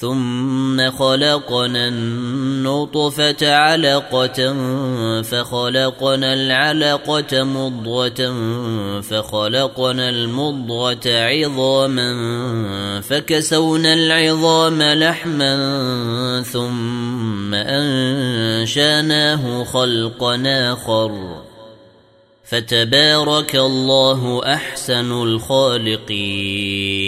ثم خلقنا النطفة علقة فخلقنا العلقة مضغة فخلقنا المضغة عظاما فكسونا العظام لحما ثم أنشأناه خلقا آخر. فتبارك الله أحسن الخالقين.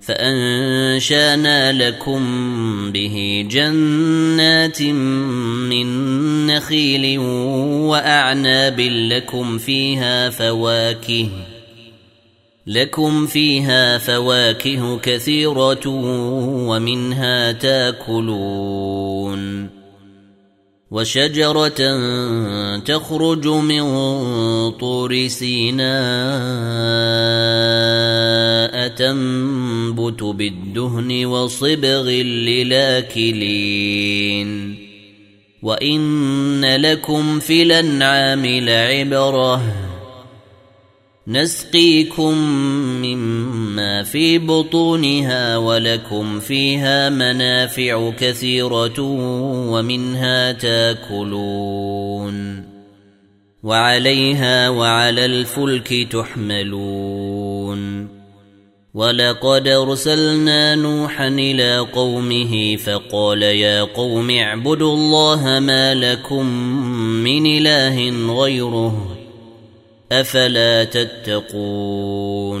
فأنشأنا لكم به جنات من نخيل وأعناب لكم فيها فواكه لكم فيها فواكه كثيرة ومنها تاكلون وشجرة تخرج من طور سيناء تنبت بالدهن وصبغ للاكلين. وإن لكم في الأنعام لعبرة. نسقيكم مما في بطونها ولكم فيها منافع كثيرة ومنها تاكلون وعليها وعلى الفلك تحملون ولقد أرسلنا نوحا إلى قومه فقال يا قوم اعبدوا الله ما لكم من إله غيره أفلا تتقون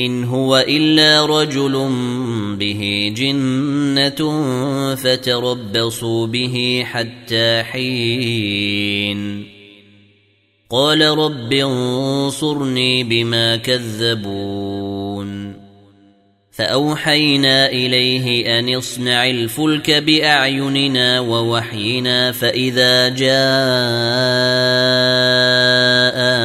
ان هو الا رجل به جنه فتربصوا به حتى حين قال رب انصرني بما كذبون فأوحينا إليه أن اصنع الفلك بأعيننا ووحينا فإذا جاء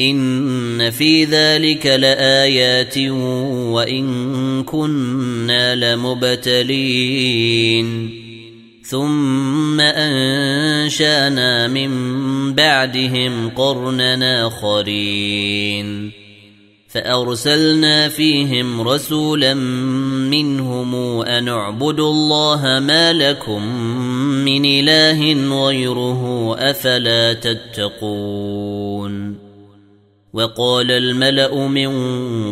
إن في ذلك لآيات وإن كنا لمبتلين. ثم أنشأنا من بعدهم قرننا آخرين. فأرسلنا فيهم رسولا منهم أن اعبدوا الله ما لكم من إله غيره أفلا تتقون. وقال الملأ من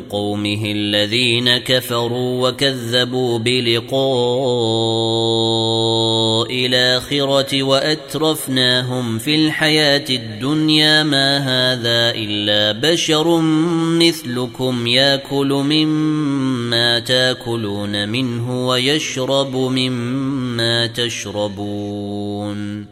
قومه الذين كفروا وكذبوا بلقاء الآخرة وأترفناهم في الحياة الدنيا ما هذا إلا بشر مثلكم يأكل مما تأكلون منه ويشرب مما تشربون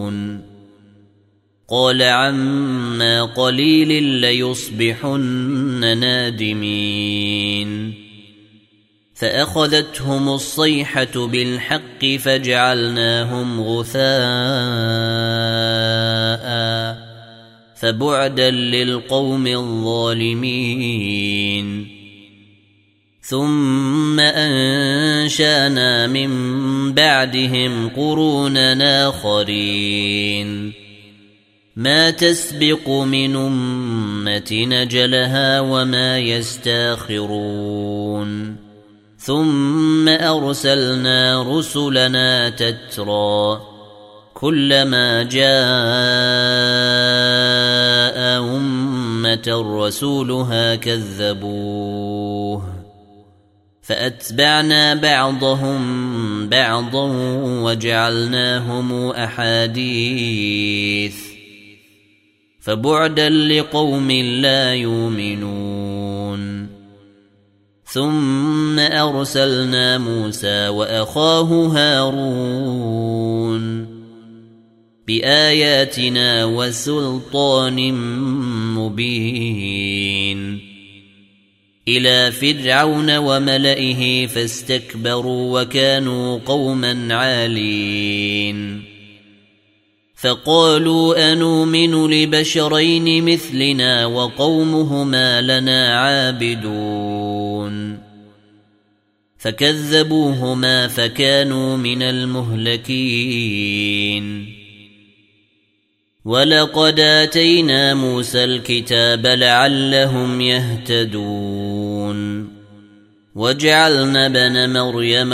قال عما قليل ليصبحن نادمين. فأخذتهم الصيحة بالحق فجعلناهم غثاء فبعدا للقوم الظالمين. ثم أنشأنا من بعدهم قرونا آخرين. ما تسبق من أمة نجلها وما يستاخرون. ثم أرسلنا رسلنا تترى كلما جاء أمة رسولها كذبوه. فأتبعنا بعضهم بعضا وجعلناهم أحاديث. فبعدا لقوم لا يؤمنون. ثم أرسلنا موسى وأخاه هارون بآياتنا وسلطان مبين. إلى فرعون وملئه فاستكبروا وكانوا قوما عالين. فقالوا انومن لبشرين مثلنا وقومهما لنا عابدون. فكذبوهما فكانوا من المهلكين. ولقد آتينا موسى الكتاب لعلهم يهتدون. وجعلنا بن مريم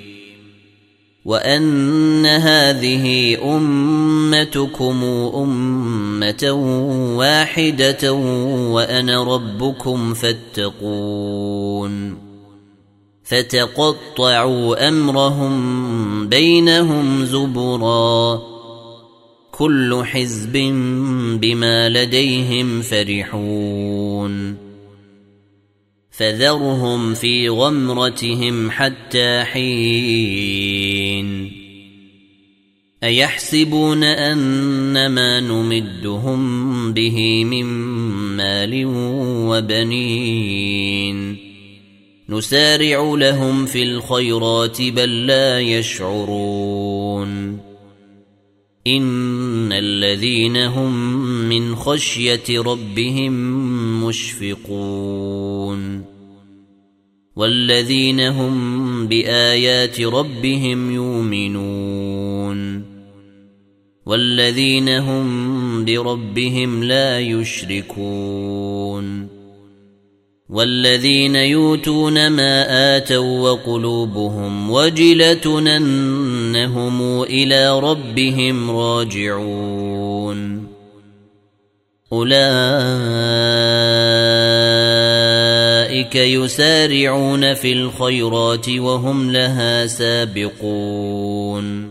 وأن هذه أمتكم أمة واحدة وأنا ربكم فاتقون فتقطعوا أمرهم بينهم زبرا كل حزب بما لديهم فرحون فذرهم في غمرتهم حتى حين أيحسبون ان ما نمدهم به من مال وبنين نسارع لهم في الخيرات بل لا يشعرون إن الذين هم من خشية ربهم مشفقون والذين هم بآيات ربهم يؤمنون والذين هم بربهم لا يشركون والذين يؤتون ما آتوا وقلوبهم وجلة أنهم إلى ربهم راجعون أولئك يسارعون في الخيرات وهم لها سابقون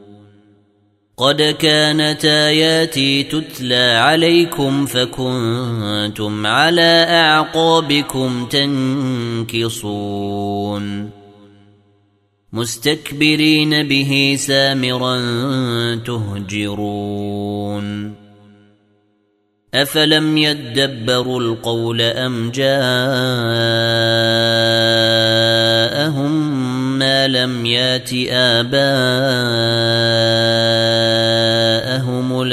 قد كانت آياتي تتلى عليكم فكنتم على أعقابكم تنكصون. مستكبرين به سامرا تهجرون. أفلم يدبروا القول أم جاءهم ما لم يات آباءهم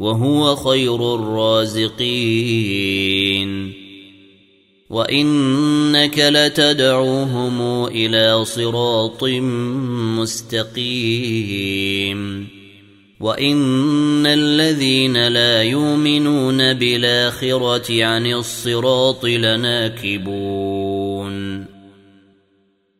وهو خير الرازقين. وإنك لتدعوهم إلى صراط مستقيم. وإن الذين لا يؤمنون بالآخرة عن الصراط لناكبون.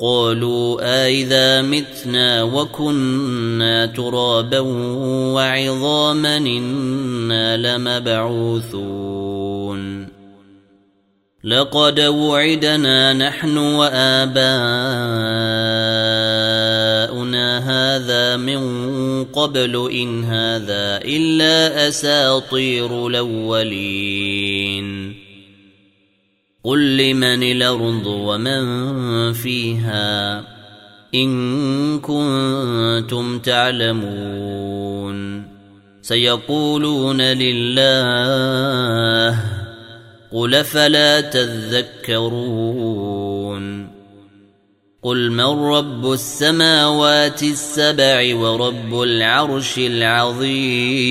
قالوا أإذا متنا وكنا ترابا وعظاما إنا لمبعوثون. لقد وعدنا نحن وآباؤنا هذا من قبل إن هذا إلا أساطير الأولين. قل لمن الأرض ومن فيها إن كنتم تعلمون سيقولون لله قل فلا تذكرون قل من رب السماوات السبع ورب العرش العظيم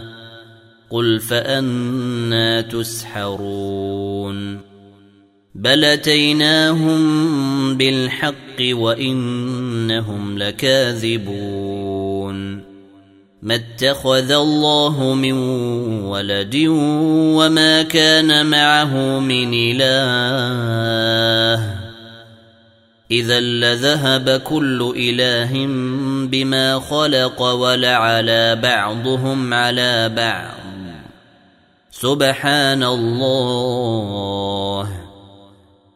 قل فأنا تسحرون بل أتيناهم بالحق وإنهم لكاذبون ما اتخذ الله من ولد وما كان معه من إله إذا لذهب كل إله بما خلق ولعلى بعضهم على بعض سبحان الله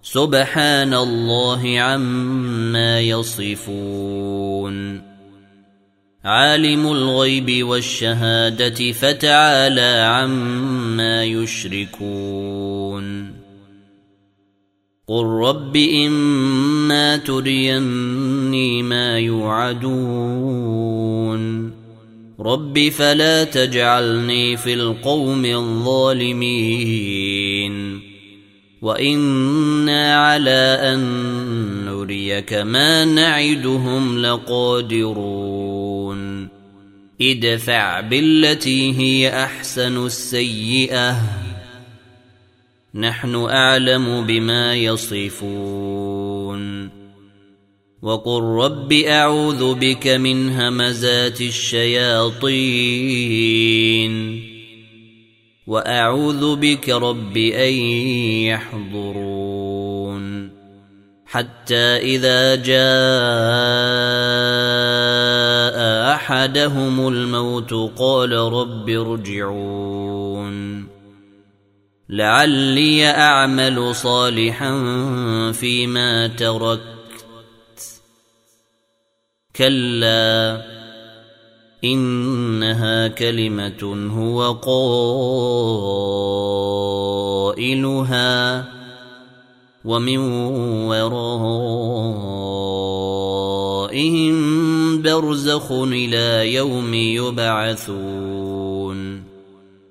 سبحان الله عما يصفون. عالم الغيب والشهادة فتعالى عما يشركون. قل رب إما تريني ما يوعدون. رب فلا تجعلني في القوم الظالمين وأنا على ان نريك ما نعدهم لقادرون ادفع بالتي هي احسن السيئه نحن اعلم بما يصفون وقل رب اعوذ بك من همزات الشياطين واعوذ بك رب ان يحضرون حتى اذا جاء احدهم الموت قال رب ارجعون لعلي اعمل صالحا فيما تركت كلا إنها كلمة هو قائلها ومن ورائهم برزخ إلى يوم يبعثون.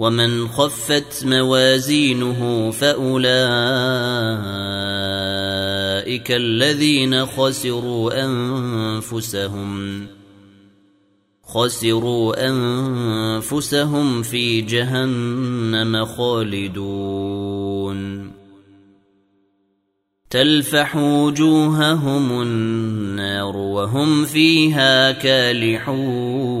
ومن خفت موازينه فأولئك الذين خسروا أنفسهم خسروا أنفسهم في جهنم خالدون تلفح وجوههم النار وهم فيها كالحون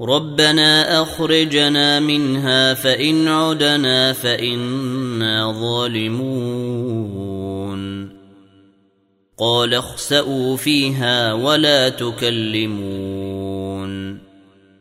ربنا أخرجنا منها فإن عدنا فإنا ظالمون. قال اخسئوا فيها ولا تكلمون.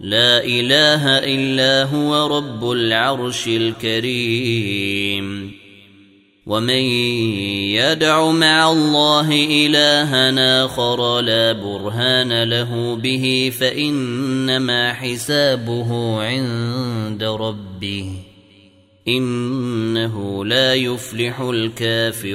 لا إله إلا هو رب العرش الكريم. ومن يدع مع الله الها آخر لا برهان له به فإنما حسابه عند ربه. إنه لا يفلح الكافرون.